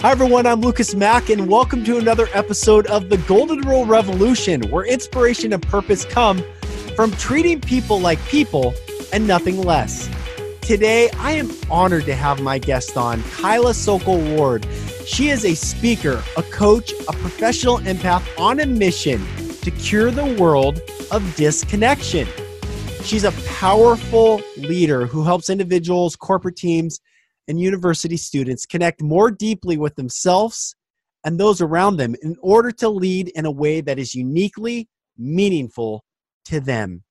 Hi, everyone. I'm Lucas Mack, and welcome to another episode of the Golden Rule Revolution, where inspiration and purpose come from treating people like people and nothing less. Today, I am honored to have my guest on, Kyla Sokol Ward. She is a speaker, a coach, a professional empath on a mission to cure the world of disconnection. She's a powerful leader who helps individuals, corporate teams, and university students connect more deeply with themselves and those around them in order to lead in a way that is uniquely meaningful to them.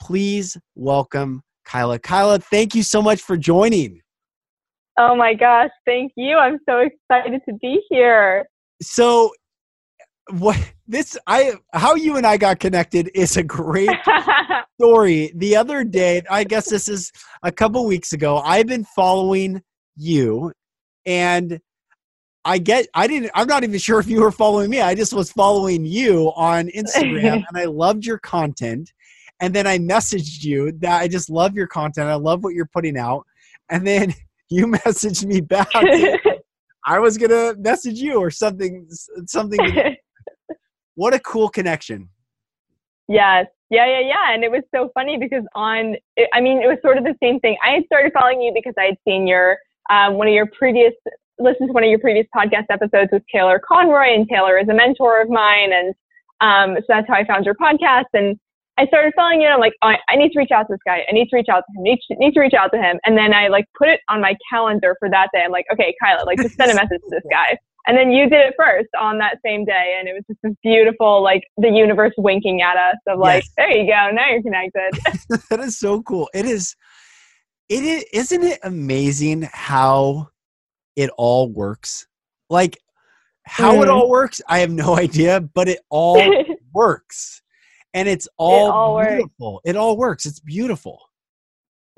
Please welcome Kyla. Kyla, thank you so much for joining. Oh my gosh, thank you. I'm so excited to be here. So, what this I how you and I got connected is a great story. The other day, I guess this is a couple weeks ago, I've been following you and I get I didn't I'm not even sure if you were following me. I just was following you on Instagram and I loved your content. And then I messaged you that I just love your content. I love what you're putting out. And then you messaged me back. I was gonna message you or something something what a cool connection. Yes. Yeah, yeah, yeah. And it was so funny because on, I mean, it was sort of the same thing. I had started following you because I had seen your um, one of your previous listened to one of your previous podcast episodes with Taylor Conroy, and Taylor is a mentor of mine, and um, so that's how I found your podcast. And I started following you, and I'm like, oh, I need to reach out to this guy. I need to reach out to him. Need to, need to reach out to him. And then I like put it on my calendar for that day. I'm like, okay, Kyla, like just send a message to this guy. And then you did it first on that same day, and it was just this beautiful, like the universe winking at us of like, yes. there you go, now you're connected. that is so cool. It is it is isn't it amazing how it all works? Like how mm. it all works i have no idea but it all works. And it's all, it all beautiful works. it all works. It's beautiful.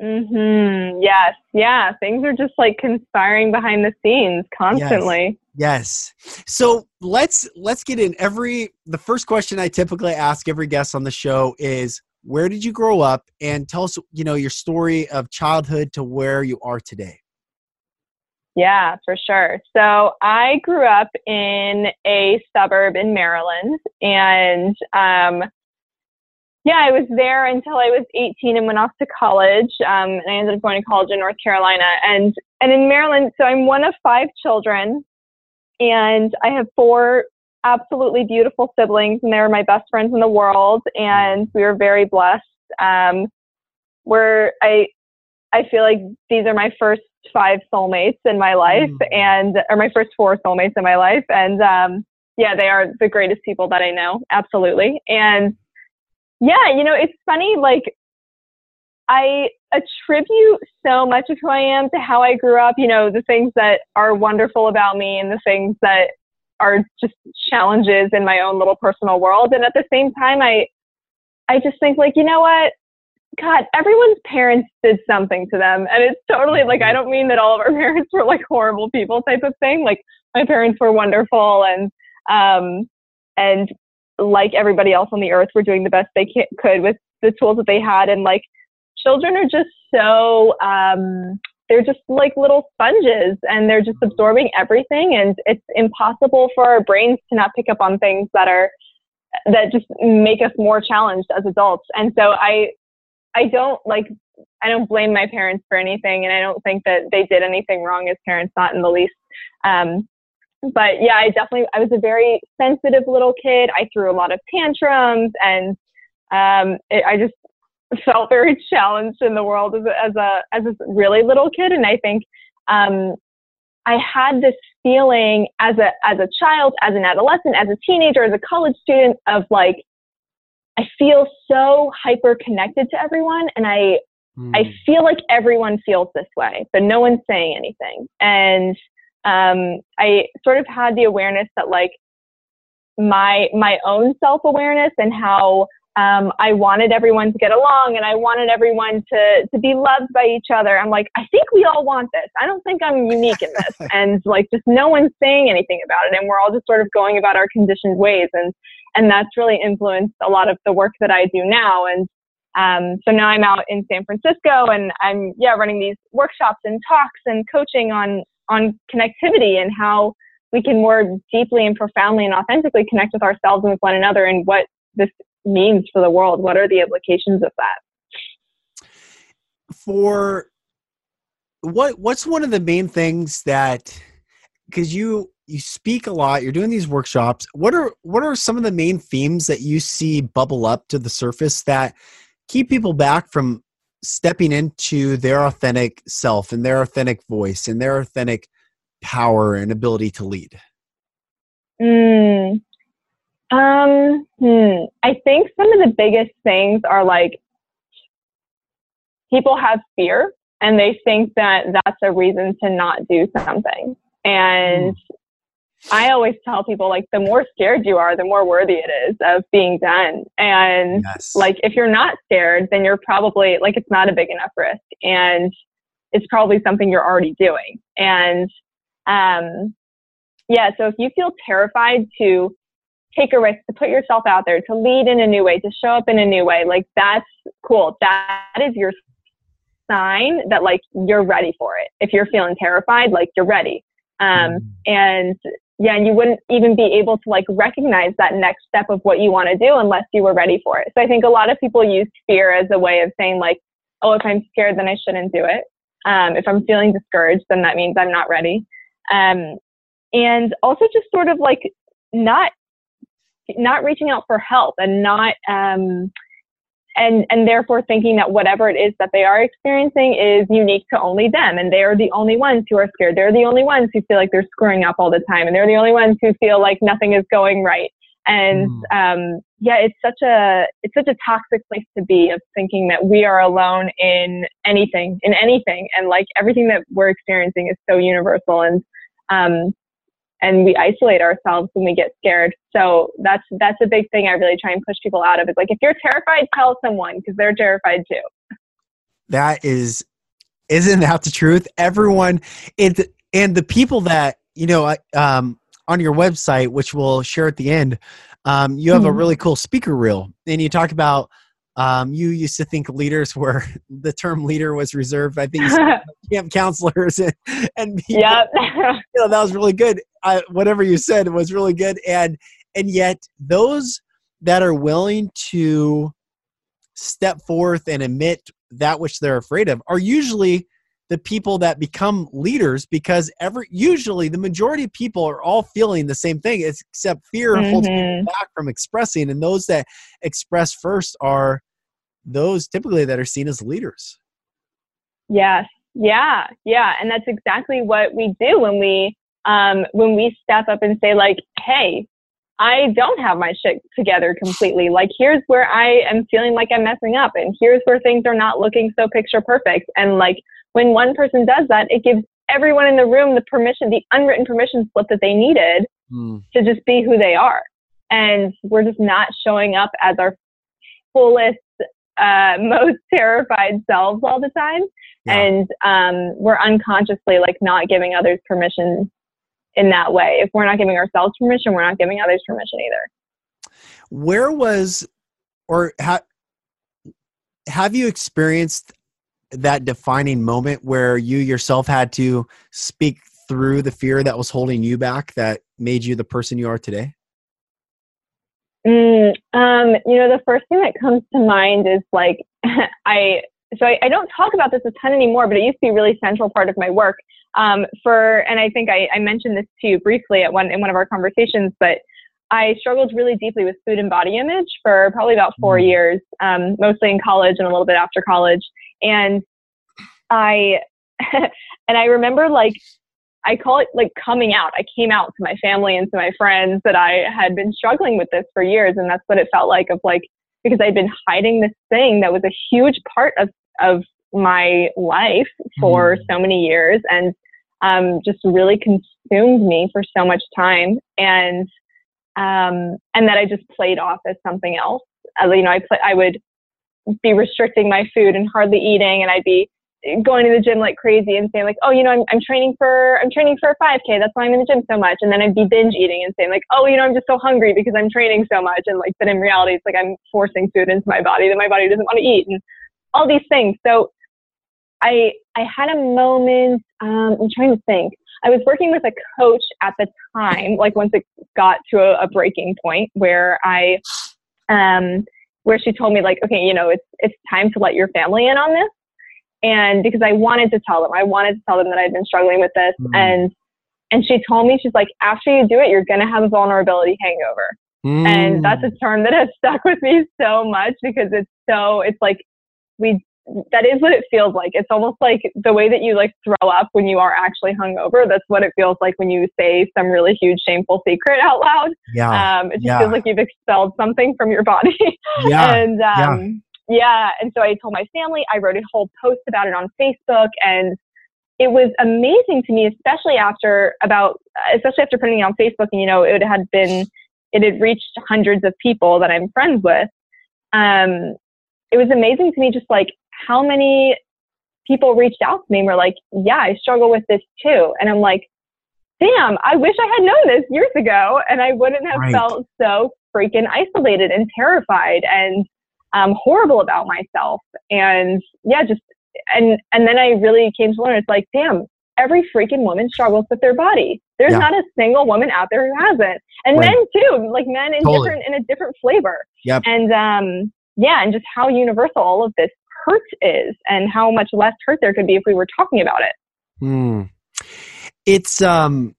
Mhm yes. Yeah. Things are just like conspiring behind the scenes constantly. Yes. yes. So let's let's get in. Every the first question i typically ask every guest on the show is where did you grow up? And tell us you know your story of childhood to where you are today. Yeah for sure. So i grew up in a suburb in maryland and um, yeah i was there until i was 18 and went off to college um, and i ended up going to college in north carolina. And and in maryland so i'm one of five children and i have four absolutely beautiful siblings, and they were my best friends in the world, and we were very blessed. Um, where I I feel like these are my first five soulmates in my life, mm. and or my first four soulmates in my life, and um, yeah, they are the greatest people that I know, absolutely. And yeah, you know, it's funny, like I attribute so much of who I am to how I grew up, you know, the things that are wonderful about me and the things that are just challenges in my own little personal world. And at the same time, I, I just think like, you know what? God, everyone's parents did something to them. And it's totally like, I don't mean that all of our parents were like horrible people type of thing. Like my parents were wonderful and, um, and like everybody else on the earth were doing the best they could with the tools that they had. And like children are just so, um, they're just like little sponges and they're just absorbing everything and it's impossible for our brains to not pick up on things that are that just make us more challenged as adults. And so i i don't like i don't blame my parents for anything and i don't think that they did anything wrong as parents not in the least. Um, but yeah i definitely i was a very sensitive little kid. I threw a lot of tantrums and um, it, i just felt very challenged in the world as a, as a as a really little kid, and I think um, I had this feeling as a as a child, as an adolescent, as a teenager, as a college student of like I feel so hyper connected to everyone, and I mm. I feel like everyone feels this way, but no one's saying anything, and um, I sort of had the awareness that like my my own self awareness and how um, I wanted everyone to get along and I wanted everyone to, to be loved by each other. I'm like, I think we all want this. I don't think I'm unique in this. and like, just no one's saying anything about it. And we're all just sort of going about our conditioned ways. And, and that's really influenced a lot of the work that I do now. And um, so now I'm out in San Francisco and I'm, yeah, running these workshops and talks and coaching on, on connectivity and how we can more deeply and profoundly and authentically connect with ourselves and with one another and what this means for the world. What are the implications of that? For what what's one of the main things that because you you speak a lot you're doing these workshops what are what are some of the main themes that you see bubble up to the surface that keep people back from stepping into their authentic self and their authentic voice and their authentic power and ability to lead mm, um hmm. i think some of the biggest things are like people have fear and they think that that's a reason to not do something and mm. I always tell people like the more scared you are, the more worthy it is of being done. And yes. like if you're not scared, then you're probably like it's not a big enough risk and it's probably something you're already doing. And um yeah, so if you feel terrified to take a risk, to put yourself out there, to lead in a new way, to show up in a new way, like that's cool. That is your sign that like you're ready for it. If you're feeling terrified, like you're ready. Um, mm. and yeah, and you wouldn't even be able to like recognize that next step of what you want to do unless you were ready for it. So I think a lot of people use fear as a way of saying like, oh, if I'm scared, then I shouldn't do it. Um, if I'm feeling discouraged, then that means I'm not ready. Um, and also just sort of like not not reaching out for help and not um, and and therefore thinking that whatever it is that they are experiencing is unique to only them. And they are the only ones who are scared. They're the only ones who feel like they're screwing up all the time. And they're the only ones who feel like nothing is going right. And mm. um, yeah it's such a it's such a toxic place to be of thinking that we are alone in anything in anything. And like everything that we're experiencing is so universal. And um, and we isolate ourselves when we get scared. So that's that's a big thing I really try and push people out of. Is like if you're terrified, tell someone because they're terrified too. That is, isn't that the truth? Everyone, it and the people that you know um, on your website, which we'll share at the end, um, you have mm-hmm. a really cool speaker reel, and you talk about um, you used to think leaders were the term leader was reserved. I think camp counselors and, and people, yep. you know, that was really good. I, whatever you said was really good, and and yet those that are willing to step forth and admit that which they're afraid of are usually the people that become leaders because every usually the majority of people are all feeling the same thing except fear mm-hmm. holds people back from expressing. And those that express first are those typically that are seen as leaders. Yes. Yeah. Yeah. And that's exactly what we do when we um, when we step up and say like hey I don't have my shit together completely. Like, here's where I am feeling like I'm messing up, and here's where things are not looking so picture perfect. And like, when one person does that, it gives everyone in the room the permission, the unwritten permission slip that they needed mm. to just be who they are. And we're just not showing up as our fullest, uh, most terrified selves all the time. Yeah. And um, we're unconsciously like not giving others permission in that way. If we're not giving ourselves permission, we're not giving others permission either. Where was, or ha- have you experienced that defining moment where you yourself had to speak through the fear that was holding you back that made you the person you are today? Mm, um, you know, the first thing that comes to mind is like I. So I, I, don't talk about this a ton anymore, but it used to be a really central part of my work. Um, for and I think I, I mentioned this to you briefly at one in one of our conversations, but I struggled really deeply with food and body image for probably about four mm. years, um, mostly in college and a little bit after college. And I, and I remember like, I call it like coming out. I came out to my family and to my friends that I had been struggling with this for years. And that's what it felt like of like, because I'd been hiding this thing that was a huge part of, of my life for mm. so many years and um, just really consumed me for so much time. And, um, and that I just played off as something else. Uh, you know, I play, I would be restricting my food and hardly eating and I'd be going to the gym like crazy and saying like, oh, you know, I'm, I'm training for, I'm training for a 5k. That's why I'm in the gym so much. And then I'd be binge eating and saying like, oh, you know, I'm just so hungry because I'm training so much. And like, but in reality, it's like I'm forcing food into my body that my body doesn't want to eat and all these things. So I, I had a moment, um, I'm trying to think. I was working with a coach at the time, like once it got to a, a breaking point where I, um, where she told me like, okay, you know, it's it's time to let your family in on this, and because I wanted to tell them, I wanted to tell them that I'd been struggling with this, mm. and and she told me she's like, after you do it, you're gonna have a vulnerability hangover, mm. and that's a term that has stuck with me so much because it's so it's like we that is what it feels like. It's almost like the way that you like throw up when you are actually hungover. That's what it feels like when you say some really huge shameful secret out loud. Yeah. Um, it just yeah. feels like you've expelled something from your body. Yeah. and um, yeah. yeah. And so I told my family. I wrote a whole post about it on Facebook, and it was amazing to me, especially after about, especially after putting it on Facebook, and you know, it had been, it had reached hundreds of people that I'm friends with. Um, it was amazing to me, just like how many people reached out to me and were like, yeah, I struggle with this too. And I'm like, damn, I wish I had known this years ago and I wouldn't have right. felt so freaking isolated and terrified and um, horrible about myself. And yeah, just, and, and then I really came to learn it's like, damn, every freaking woman struggles with their body. There's yeah. not a single woman out there who hasn't. And right. men too, like men in totally. different, in a different flavor. Yep. And, um, yeah, and just how universal all of this hurt is and how much less hurt there could be if we were talking about it. Mm. It's um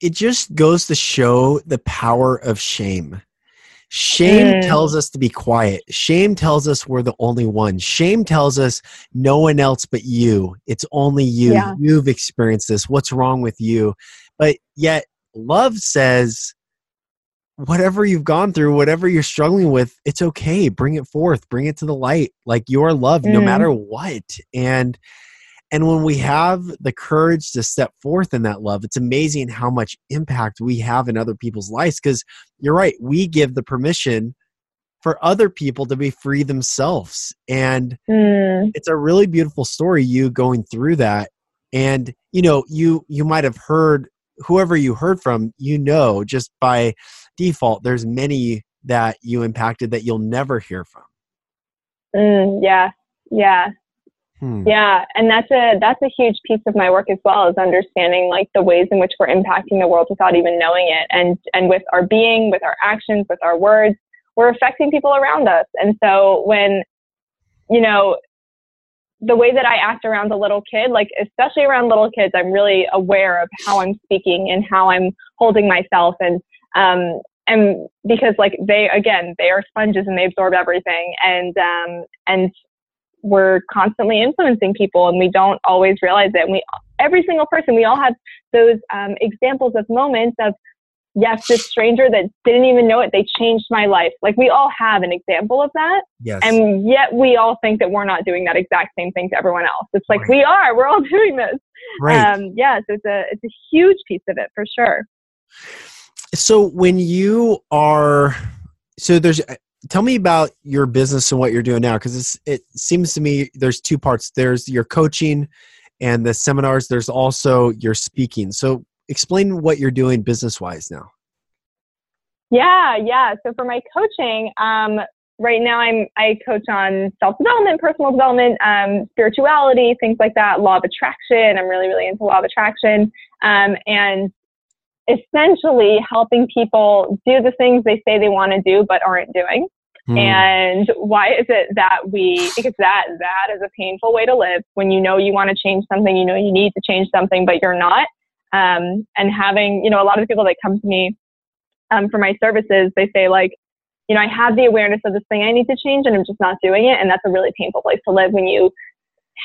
it just goes to show the power of shame. Shame mm. tells us to be quiet. Shame tells us we're the only one. Shame tells us no one else but you. It's only you. Yeah. You've experienced this. What's wrong with you? But yet, love says, whatever you've gone through, whatever you're struggling with, it's okay. Bring it forth, bring it to the light. Like you're loved mm. no matter what. And and when we have the courage to step forth in that love, it's amazing how much impact we have in other people's lives. Because you're right, we give the permission for other people to be free themselves. And mm. it's a really beautiful story, you going through that. And you know, you you might have heard whoever you heard from, you know, just by default, there's many that you impacted that you'll never hear from. Mm, yeah, yeah, hmm. yeah, and that's a that's a huge piece of my work as well is understanding like the ways in which we're impacting the world without even knowing it, and and with our being, with our actions, with our words, we're affecting people around us. And so when you know the way that I act around a little kid, like especially around little kids, I'm really aware of how I'm speaking and how I'm holding myself and um and because like they again they are sponges and they absorb everything and um and we're constantly influencing people and we don't always realize it and we every single person we all have those um, examples of moments of yes, this stranger that didn't even know it, they changed my life. Like we all have an example of that. Yes. And yet we all think that we're not doing that exact same thing to everyone else. It's like right. we are, we're all doing this. Right. Um, yes, it's a it's a huge piece of it for sure. So when you are so there's tell me about your business and what you're doing now because it seems to me there's two parts. There's your coaching and the seminars, there's also your speaking. So explain what you're doing business wise now. Yeah, yeah. So for my coaching, um, right now I'm I coach on self development, personal development, um, spirituality, things like that, law of attraction. I'm really really into law of attraction, um, and essentially helping people do the things they say they want to do but aren't doing. Hmm. And why is it that we, because that, that is a painful way to live when you know you want to change something, you know you need to change something, but you're not. Um, and having, you know, a lot of the people that come to me um, for my services, they say like, you know, I have the awareness of this thing I need to change and I'm just not doing it. And that's a really painful place to live when you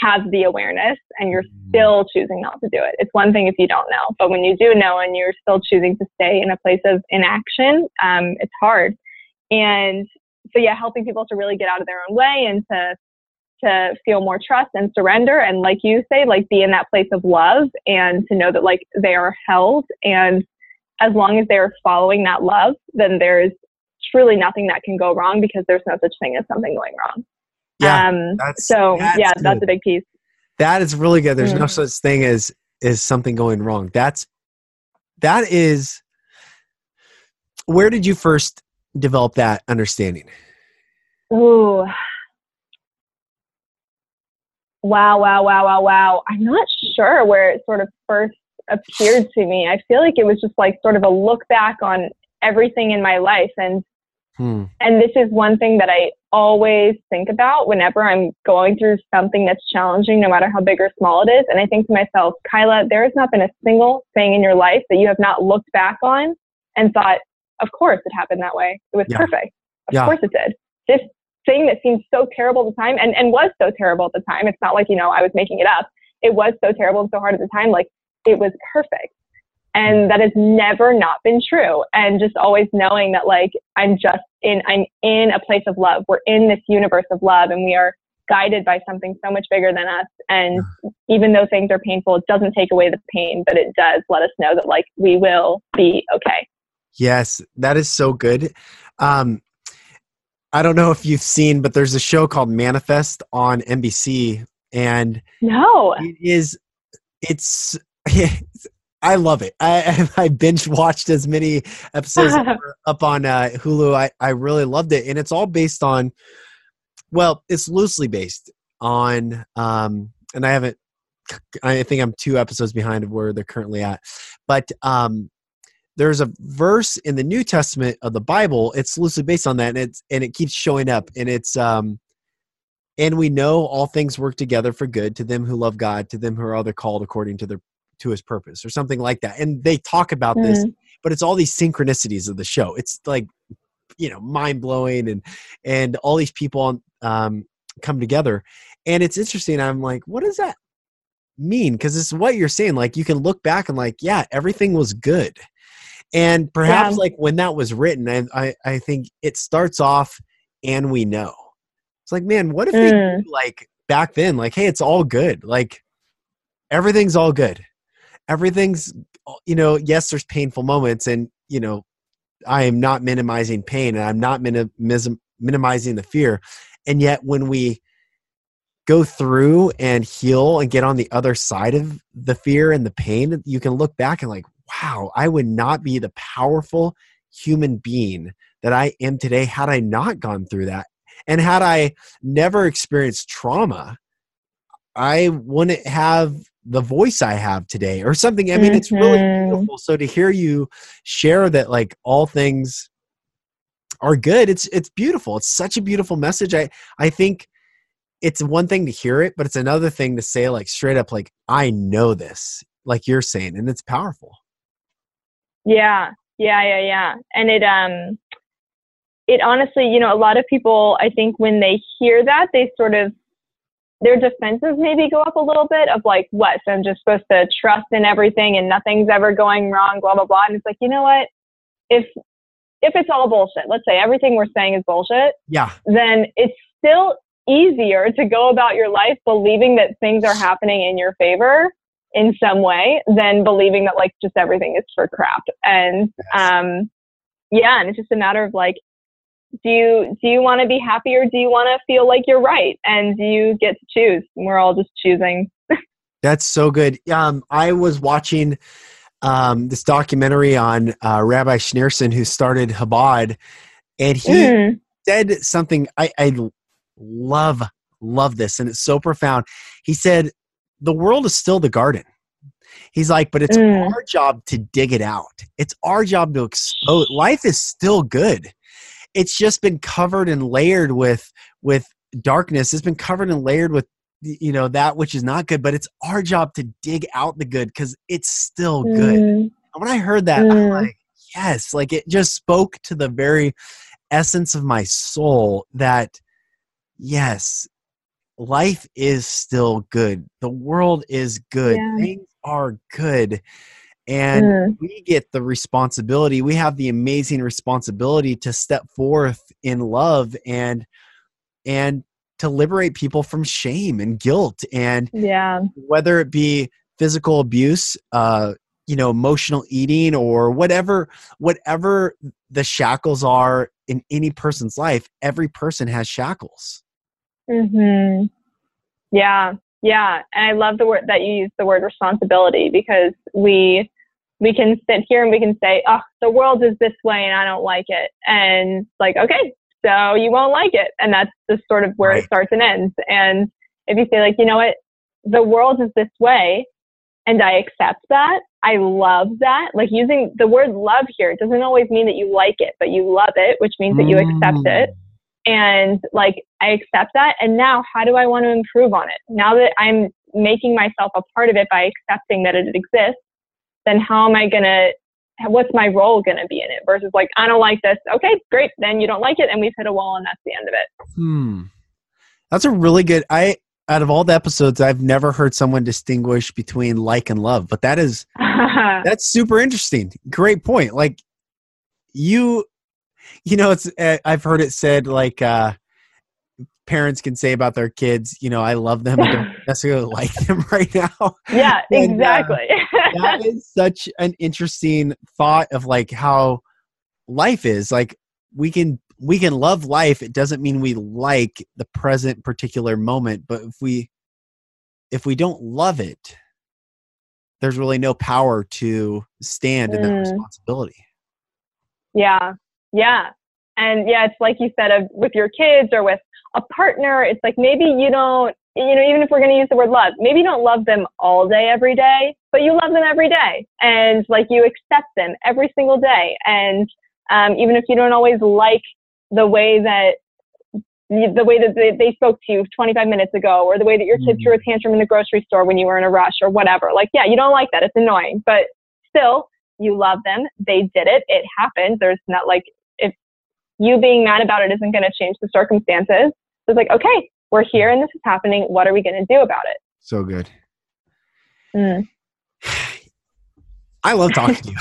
have the awareness and you're mm-hmm. still choosing not to do it. It's one thing if you don't know, but when you do know and you're still choosing to stay in a place of inaction, um, it's hard. And so, yeah, helping people to really get out of their own way and to to feel more trust and surrender and like you say like be in that place of love and to know that like they are held and as long as they're following that love then there's truly nothing that can go wrong because there's no such thing as something going wrong yeah um, so that's yeah good. that's a big piece that is really good there's mm-hmm. no such thing as is something going wrong that's that is where did you first develop that understanding Ooh, wow, wow, wow, wow, wow. I'm not sure where it sort of first appeared to me. I feel like it was just like sort of a look back on everything in my life and hmm. and this is one thing that I always think about whenever I'm going through something that's challenging, no matter how big or small it is. And I think to myself, Kyla, there has not been a single thing in your life that you have not looked back on and thought, of course it happened that way. It was yeah. perfect. Of yeah. course it did. This thing that seemed so terrible at the time and, and was so terrible at the time. It's not like, you know, I was making it up. It was so terrible and so hard at the time. Like it was perfect. And that has never not been true. And just always knowing that like I'm just in I'm in a place of love. We're in this universe of love and we are guided by something so much bigger than us. And even though things are painful, it doesn't take away the pain, but it does let us know that like we will be okay. Yes, that is so good. Um, I don't know if you've seen, but there's a show called Manifest on NBC, and no, it is. It's. I love it. I I binge watched as many episodes up on uh, Hulu. I I really loved it, and it's all based on. Well, it's loosely based on, um, and I haven't. I think I'm two episodes behind of where they're currently at, but um, there's a verse in the New Testament of the Bible. It's loosely based on that, and it's and it keeps showing up. And it's um, and we know all things work together for good to them who love God, to them who are other called according to their to His purpose, or something like that. And they talk about mm-hmm. this, but it's all these synchronicities of the show. It's like you know mind blowing, and and all these people um come together, and it's interesting. I'm like, what does that mean? Because it's what you're saying. Like you can look back and like, yeah, everything was good and perhaps yeah. like when that was written, I, I, I think it starts off and we know. It's like, man, what if mm. they like back then, like, hey, it's all good. Like everything's all good. Everything's you know, yes, there's painful moments and you know, I am not minimizing pain and I'm not minim- minimizing the fear. And yet when we go through and heal and get on the other side of the fear and the pain, you can look back and like, wow, I would not be the powerful human being that I am today had I not gone through that. And had I never experienced trauma, I wouldn't have the voice I have today or something. I mean, mm-hmm. it's really mm-hmm. beautiful. So to hear you share that like all things are good, it's it's beautiful. It's such a beautiful message. I I think it's one thing to hear it, but it's another thing to say like straight up like I know this, like you're saying, and it's powerful. Yeah, yeah, yeah, yeah. And it um it honestly, you know, a lot of people I think when they hear that, they sort of their defenses maybe go up a little bit of like, what? So I'm just supposed to trust in everything and nothing's ever going wrong, blah blah blah. And it's like, you know what? If if it's all bullshit, let's say everything we're saying is bullshit, yeah, then it's still easier to go about your life believing that things are happening in your favor in some way than believing that like just everything is for crap. And um, yeah, and it's just a matter of like, do you do you want to be happy or do you want to feel like you're right? And do you get to choose? we're all just choosing. That's so good. Um, I was watching um, this documentary on uh, Rabbi Schneerson who started Chabad and he mm. said something I, I love love this, and it's so profound. He said the world is still the garden. He's like, but it's mm. our job to dig it out. It's our job to expose. Life is still good. It's just been covered and layered with with darkness. It's been covered and layered with you know that which is not good. But it's our job to dig out the good because it's still good. Mm. And when I heard that, mm. I'm like, yes, like it just spoke to the very essence of my soul that yes life is still good. The world is good. Yeah. Things are good. And mm. we get the responsibility, we have the amazing responsibility to step forth in love and and to liberate people from shame and guilt and yeah whether it be physical abuse uh you know emotional eating or whatever whatever the shackles are in any person's life every person has shackles Mhm. Yeah. Yeah. And I love the word that you use the word responsibility because we we can sit here and we can say, "Oh, the world is this way and I don't like it." And like, okay, so you won't like it. And that's just sort of where right. it starts and ends. And if you say like, you know what, the world is this way and I accept that. I love that. Like using the word love here doesn't always mean that you like it, but you love it, which means that you accept it. Mm. And like I accept that. And now how do I want to improve on it? Now that I'm making myself a part of it by accepting that it exists, then how am I going to what's my role going to be in it versus like i don't like this okay great then you don't like it and we've hit a wall and that's the end of it Hmm. That's a really good. I out of all the episodes, I've never heard someone distinguish between like and love, but that is that's super interesting. Great point. Like you, you know, it's uh, I've heard it said like uh parents can say about their kids, you know, I love them I don't necessarily like them right now. yeah And, uh, exactly that is such an interesting thought of like how life is like we can we can love life it doesn't mean we like the present particular moment but if we if we don't love it there's really no power to stand in that Mm. responsibility Yeah, yeah. And yeah, it's like you said, of, with your kids or with a partner, it's like maybe you don't, you know, even if we're going to use the word love, maybe you don't love them all day, every day, but you love them every day. And like you accept them every single day. And um, even if you don't always like the way that, the way that they, they spoke to you 25 minutes ago, or the way that your kid Mhm. threw a tantrum in the grocery store when you were in a rush, or whatever. Like, yeah, you don't like that. It's annoying, but still, you love them. They did it. It happened. There's not like if you being mad about it isn't going to change the circumstances. It's like, okay, we're here and this is happening. What are we going to do about it? so good Mm. i love talking to you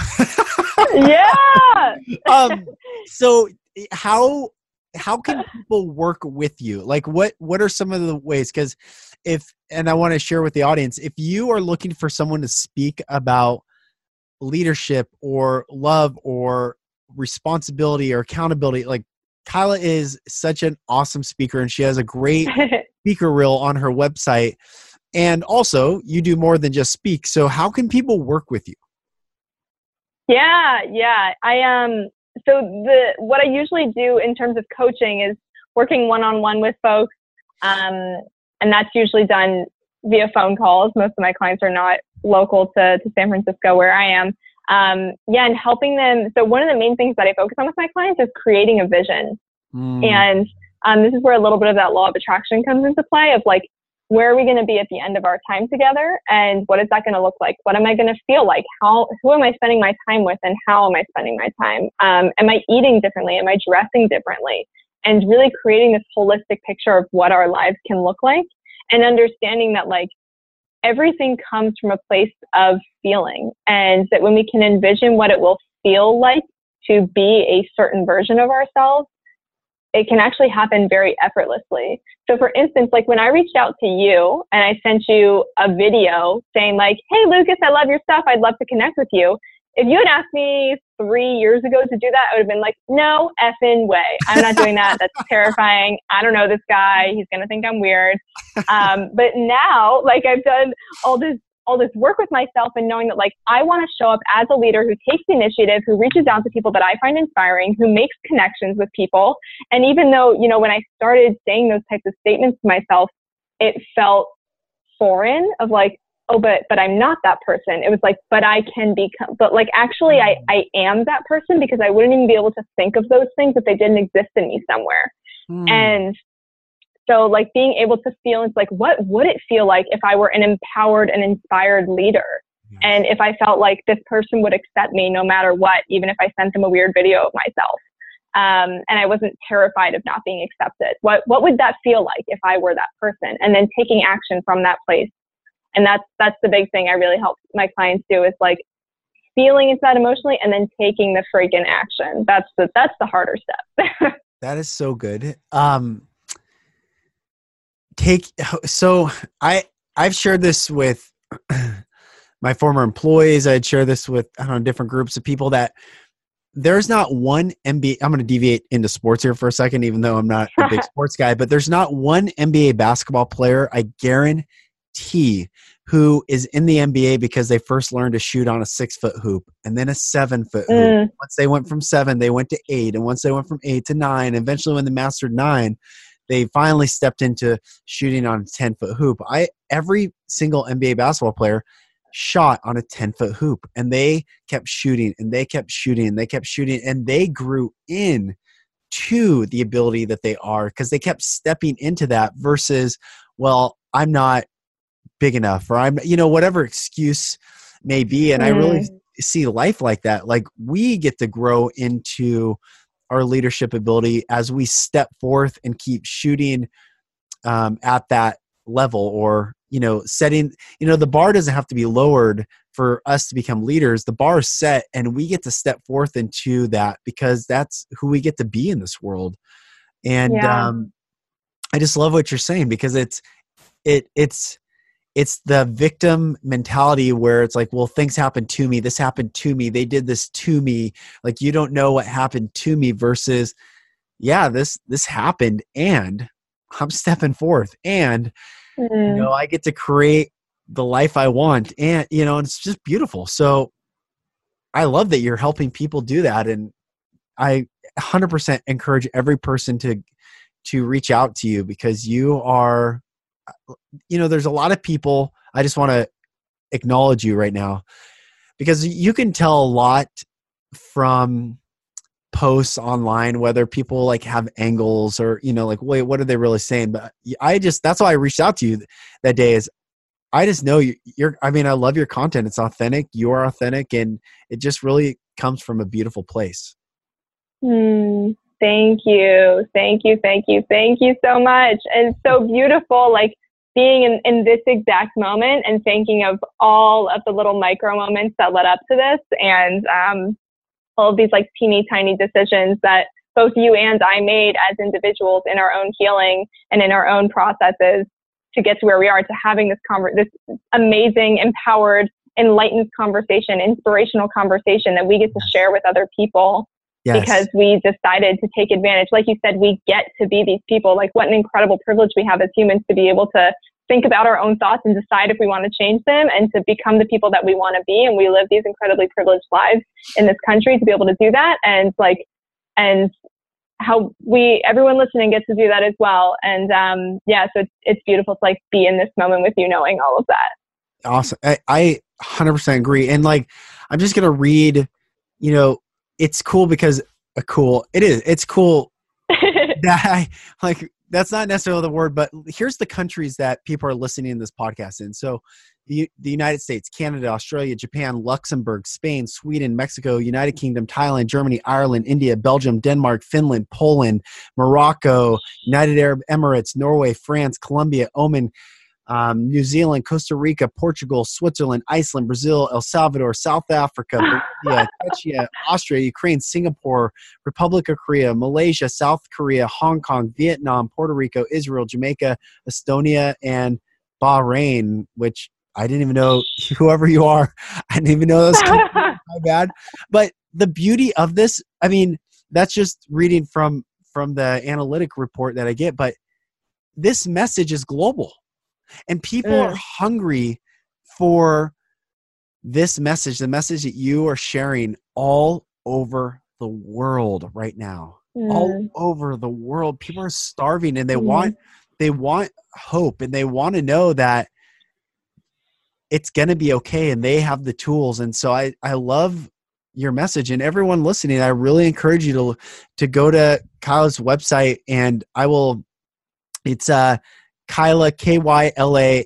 yeah. um so how how can people work with you like what what are some of the ways because if and i want to share with the audience if you are looking for someone to speak about leadership or love or responsibility or accountability like kyla is such an awesome speaker and she has a great speaker reel on her website and also you do more than just speak so how can people work with you Yeah, yeah. I um so the what I usually do in terms of coaching is working one on one with folks. Um and that's usually done via phone calls. Most of my clients are not local to, to San Francisco where I am. Um yeah, and helping them so one of the main things that I focus on with my clients is creating a vision. Mm, And um, this is where a little bit of that law of attraction comes into play of like, where are we going to be at the end of our time together? And what is that going to look like? What am I going to feel like? How, who am I spending my time with and how am I spending my time? Um, am I eating differently? Am I dressing differently? And really creating this holistic picture of what our lives can look like and understanding that like everything comes from a place of feeling and that when we can envision what it will feel like to be a certain version of ourselves, it can actually happen very effortlessly. So for instance, like when I reached out to you and I sent you a video saying like, Hey Lucas, I love your stuff. I'd love to connect with you. If you had asked me three years ago to do that, I would have been like, no effing way. I'm not doing that. That's terrifying. I don't know this guy. He's going to think I'm weird. Um, but now, like I've done all this all this work with myself and knowing that like I want to show up as a leader who takes the initiative, who reaches out to people that I find inspiring, who makes connections with people. And even though, you know, when I started saying those types of statements to myself, it felt foreign of like, oh, but but I'm not that person. It was like, but I can become but like actually I, I am that person because I wouldn't even be able to think of those things if they didn't exist in me somewhere. mm, And so like being able to feel it's like what would it feel like if I were an empowered and inspired leader? And if I felt like this person would accept me no matter what, even if I sent them a weird video of myself. Um, and I wasn't terrified of not being accepted. What what would that feel like if I were that person? And then taking action from that place. And that's that's the big thing I really help my clients do is like feeling that emotionally and then taking the freaking action. That's the that's the harder step. That is so good. Um take so I I've shared this with my former employees. I'd share this with I don't know different groups of people that there's not one NBA I'm going to deviate into sports here for a second even though I'm not a big sports guy, but there's not one NBA basketball player I guarantee who is in the NBA because they first learned to shoot on a 6 foot hoop and then a 7 foot hoop Mm, once they went from seven, they went to eight, and once they went from eight to nine, eventually when they mastered nine, they finally stepped into shooting on a 10 foot hoop. I every single NBA basketball player shot on a 10 foot hoop and they kept shooting and they kept shooting and they kept shooting and they grew in to the ability that they are because they kept stepping into that versus well i'm not big enough or i'm you know whatever excuse may be and mm. i really mm. see life like that like we get to grow into our leadership ability as we step forth and keep shooting um, at that level or you know setting you know the bar doesn't have to be lowered for us to become leaders the bar is set and we get to step forth into that because that's who we get to be in this world and yeah. um i just love what you're saying because it's it it's it's the victim mentality where it's like well things happened to me this happened to me they did this to me like you don't know what happened to me versus yeah this this happened and i'm stepping forth and mm. you know i get to create the life i want and you know it's just beautiful so i love that you're helping people do that and i 100% encourage every person to to reach out to you because you are you know there's a lot of people i just want to acknowledge you right now because you can tell a lot from posts online whether people like have angles or you know like wait what are they really saying? But i just that's why i reached out to you that day is i just know you, you're i mean i love your content. It's authentic. You're authentic and it just really comes from a beautiful place. Mm, thank you. Thank you. Thank you. Thank you so much. And so beautiful like being in, in this exact moment and thinking of all of the little micro moments that led up to this and um, all of these like teeny tiny decisions that both you and I made as individuals in our own healing and in our own processes to get to where we are, to having this conver- this amazing, empowered, enlightened conversation, inspirational conversation that we get to share with other people. Yes. Because we decided to take advantage. Like you said, we get to be these people. Like, what an incredible privilege we have as humans to be able to think about our own thoughts and decide if we want to change them and to become the people that we want to be. And we live these incredibly privileged lives in this country to be able to do that. And like, and how we, everyone listening gets to do that as well. And um, yeah, so it's, it's beautiful to like be in this moment with you knowing all of that. Awesome. I, I 100% agree. And like, I'm just going to read, you know, it's cool because uh, cool. It is. It's cool that I like that's not necessarily the word, but here's the countries that people are listening to this podcast in. So the, the United States, Canada, Australia, Japan, Luxembourg, Spain, Sweden, Mexico, United Kingdom, Thailand, Germany, Ireland, India, Belgium, Denmark, Finland, Poland, Morocco, United Arab Emirates, Norway, France, Colombia, Oman, um, New Zealand, Costa Rica, Portugal, Switzerland, Iceland, Brazil, El Salvador, South Africa, Bolivia, Czechia, Austria, Ukraine, Singapore, Republic of Korea, Malaysia, South Korea, Hong Kong, Vietnam, Puerto Rico, Israel, Jamaica, Estonia, and Bahrain, which I didn't even know whoever you are. I didn't even know those. my bad. But the beauty of this, I mean, that's just reading from from the analytic report that I get, but this message is global and people mm. are hungry for this message, the message that you are sharing all over the world right now. Mm. All over the world. People are starving and they mm. want they want hope and they want to know that it's going to be okay and they have the tools and so i i love your message and everyone listening i really encourage you to to go to Kyla's website and i will it's uh Kyla, K Y L A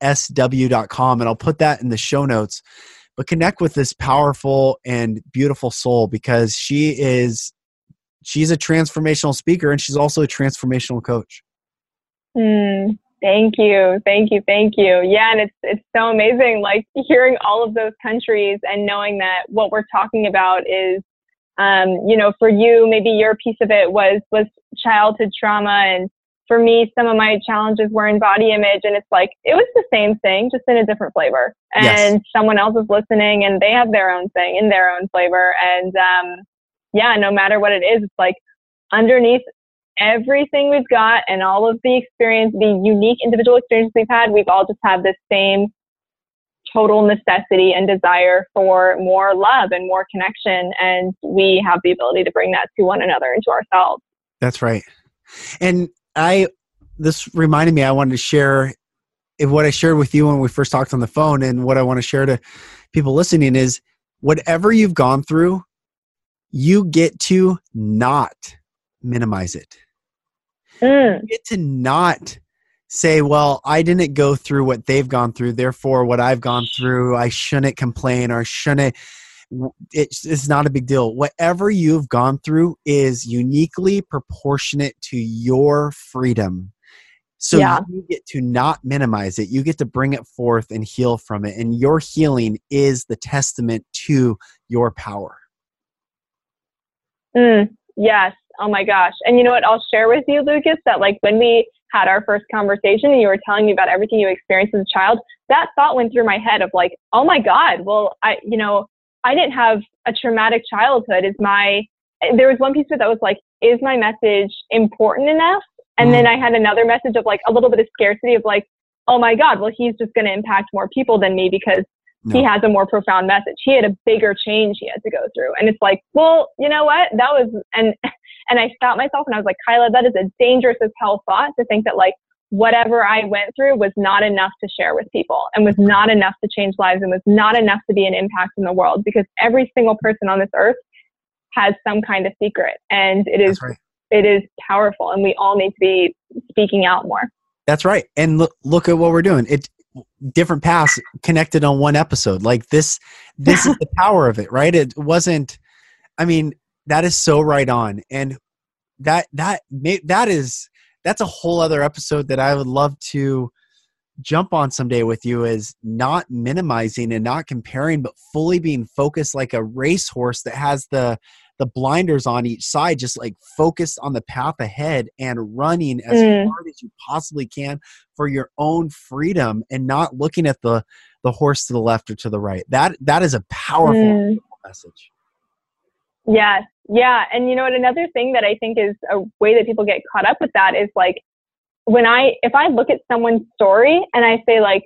S W dot com, and I'll put that in the show notes. But connect with this powerful and beautiful soul because she is she's a transformational speaker and she's also a transformational coach. Mm, thank you, thank you, thank you. Yeah, and it's it's so amazing, like hearing all of those countries and knowing that what we're talking about is, um, you know, for you, maybe your piece of it was was childhood trauma and for me, some of my challenges were in body image, and it's like it was the same thing, just in a different flavor. And yes. someone else is listening, and they have their own thing in their own flavor. And um, yeah, no matter what it is, it's like underneath everything we've got and all of the experience, the unique individual experiences we've had, we've all just had this same total necessity and desire for more love and more connection. And we have the ability to bring that to one another and to ourselves. That's right. And I this reminded me I wanted to share if what I shared with you when we first talked on the phone and what I want to share to people listening is whatever you've gone through, you get to not minimize it. Mm. You get to not say, well, I didn't go through what they've gone through, therefore, what I've gone through, I shouldn't complain or shouldn't. It's, it's not a big deal. Whatever you've gone through is uniquely proportionate to your freedom. So Yeah. you get to not minimize it. You get to bring it forth and heal from it. And your healing is the testament to your power. Mm, yes. Oh my gosh. And you know what? I'll share with you, Lucas, that like when we had our first conversation and you were telling me about everything you experienced as a child, that thought went through my head of like, oh my God, well, I, you know, I didn't have a traumatic childhood. Is my, there was one piece of it that was like, is my message important enough? And then mm. I had another message of like a little bit of scarcity of like, oh my God, well, he's just going to impact more people than me because he has a more profound message. He had a bigger change he had to go through. And it's like, well, you know what? That was, and, and I stopped myself and I was like, Kyla, that is a dangerous as hell thought to think that like whatever I went through was not enough to share with people and was not enough to change lives and was not enough to be an impact in the world because every single person on this earth has some kind of secret and it is right. it is powerful and we all need to be speaking out more. That's right. And look, look at what we're doing. It different paths connected on one episode. Like this, this is the power of it, right? It wasn't. I mean, that is so right on, and that that that is that's a whole other episode that I would love to jump on someday with you. Is not minimizing and not comparing, but fully being focused like a racehorse that has the the blinders on each side, just like focused on the path ahead and running as Mm. hard as you possibly can for your own freedom and not looking at the the horse to the left or to the right. That that is a powerful Mm. message. Yes. Yeah. And you know what? Another thing that I think is a way that people get caught up with that is like when I, if I look at someone's story and I say like,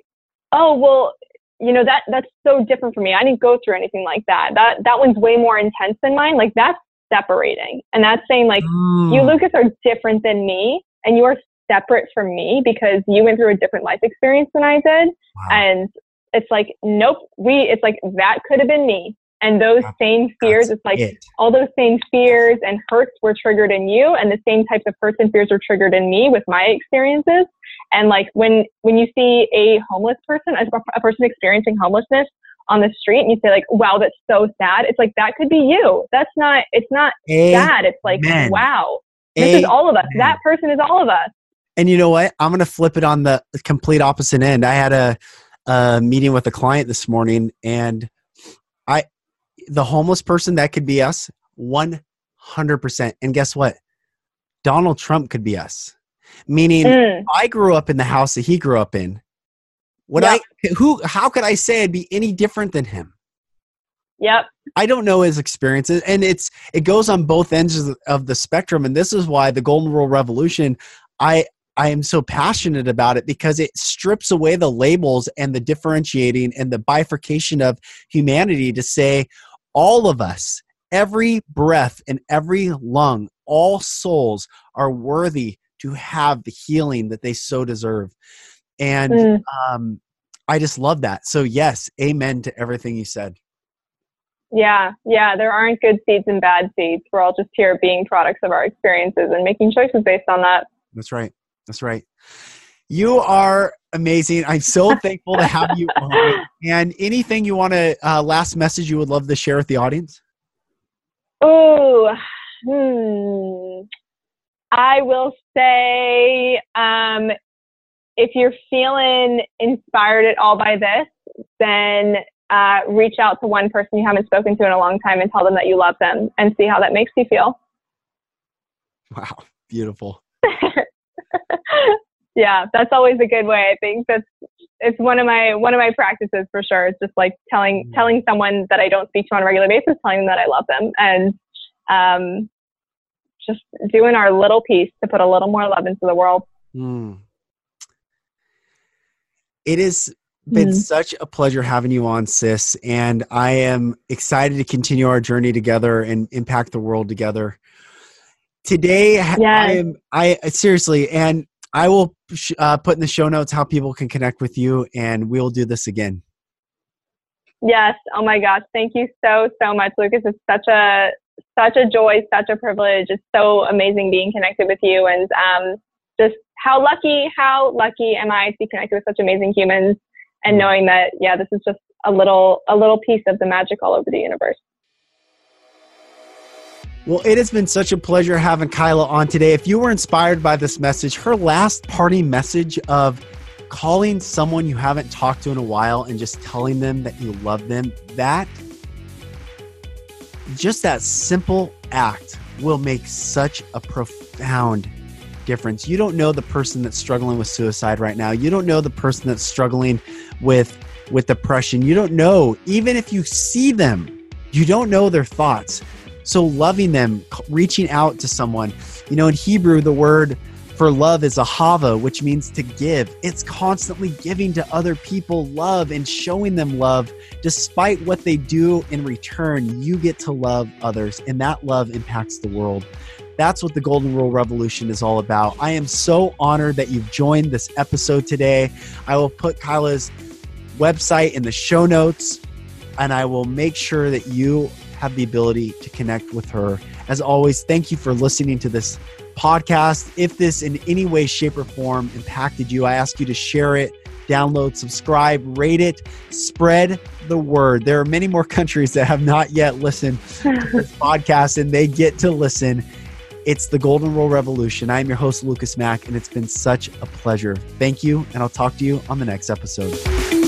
oh, well, you know, that, that's so different from me. I didn't go through anything like that. That, that one's way more intense than mine. Like that's separating. And that's saying like, you, Mm, Lucas, are different than me and you are separate from me because you went through a different life experience than I did. wow. And it's like, nope, we, it's like that could have been me. And those same fears, That's it's like it. all those same fears and hurts were triggered in you and the same types of hurts and fears were triggered in me with my experiences and like when when you see a homeless person a, a person experiencing homelessness on the street and you say like wow that's so sad it's like that could be you that's not it's not sad it's like Amen. wow this is all of us that person is all of us And you know what? I'm going to flip it on the complete opposite end. I had a, a meeting with a client this morning, and I, the homeless person that could be us, 100%. And guess what? Donald Trump could be us. Meaning, Mm, I grew up in the house that he grew up in. Would Yep. I? Who? How could I say I'd be any different than him? yep I don't know his experiences, and it's it goes on both ends of the, of the spectrum, and this is why the Golden Rule Revolution, I I am so passionate about it because it strips away the labels and the differentiating and the bifurcation of humanity to say all of us, every breath and every lung, all souls are worthy to have the healing that they so deserve, and Mm, um, I just love that. So yes, amen to everything you said. yeah yeah there aren't good seeds and bad seeds we're all just here being products of our experiences and making choices based on that That's right. That's right. You are amazing. I'm so thankful to have you on. And anything you want to, uh, last message you would love to share with the audience? Oh, hmm. I will say, um, if you're feeling inspired at all by this, then uh, reach out to one person you haven't spoken to in a long time and tell them that you love them and see how that makes you feel. Wow. Beautiful. yeah, that's always a good way. I think that's it's one of my one of my practices for sure. It's just like telling Mm. telling someone that I don't speak to on a regular basis, telling them that I love them, and um, just doing our little piece to put a little more love into the world. Mm. It has been Mm. such a pleasure having you on, sis. And I am excited to continue our journey together and impact the world together. today yes. I am I seriously and I will uh, put in the show notes how people can connect with you and we'll do this again. Yes. Oh my gosh. Thank you so, so much, Lucas. It's such a, such a joy, such a privilege. It's so amazing being connected with you and um, just how lucky, how lucky am I to be connected with such amazing humans and knowing that, yeah, this is just a little, a little piece of the magic all over the universe. Well, it has been such a pleasure having Kyla on today. If you were inspired by this message, her last party message of calling someone you haven't talked to in a while and just telling them that you love them, that just that simple act will make such a profound difference. You don't know the person that's struggling with suicide right now. You don't know the person that's struggling with with depression. You don't know even if you see them, you don't know their thoughts. So loving them, reaching out to someone. You know, in Hebrew the word for love is ahava, which means to give. It's constantly giving to other people love and showing them love. Despite what they do in return, you get to love others, and that love impacts the world. That's what the Golden Rule Revolution is all about. I am so honored that you've joined this episode today. I will put Kyla's website in the show notes, and I will make sure that you have the ability to connect with her. As always, thank you for listening to this podcast. If this in any way, shape, or form impacted you, I ask you to share it, download, subscribe, rate it, spread the word. There are many more countries that have not yet listened to this podcast, and they get to listen. It's the Golden Rule Revolution. I'm your host, Lucas Mack, and it's been such a pleasure. Thank you, and I'll talk to you on the next episode.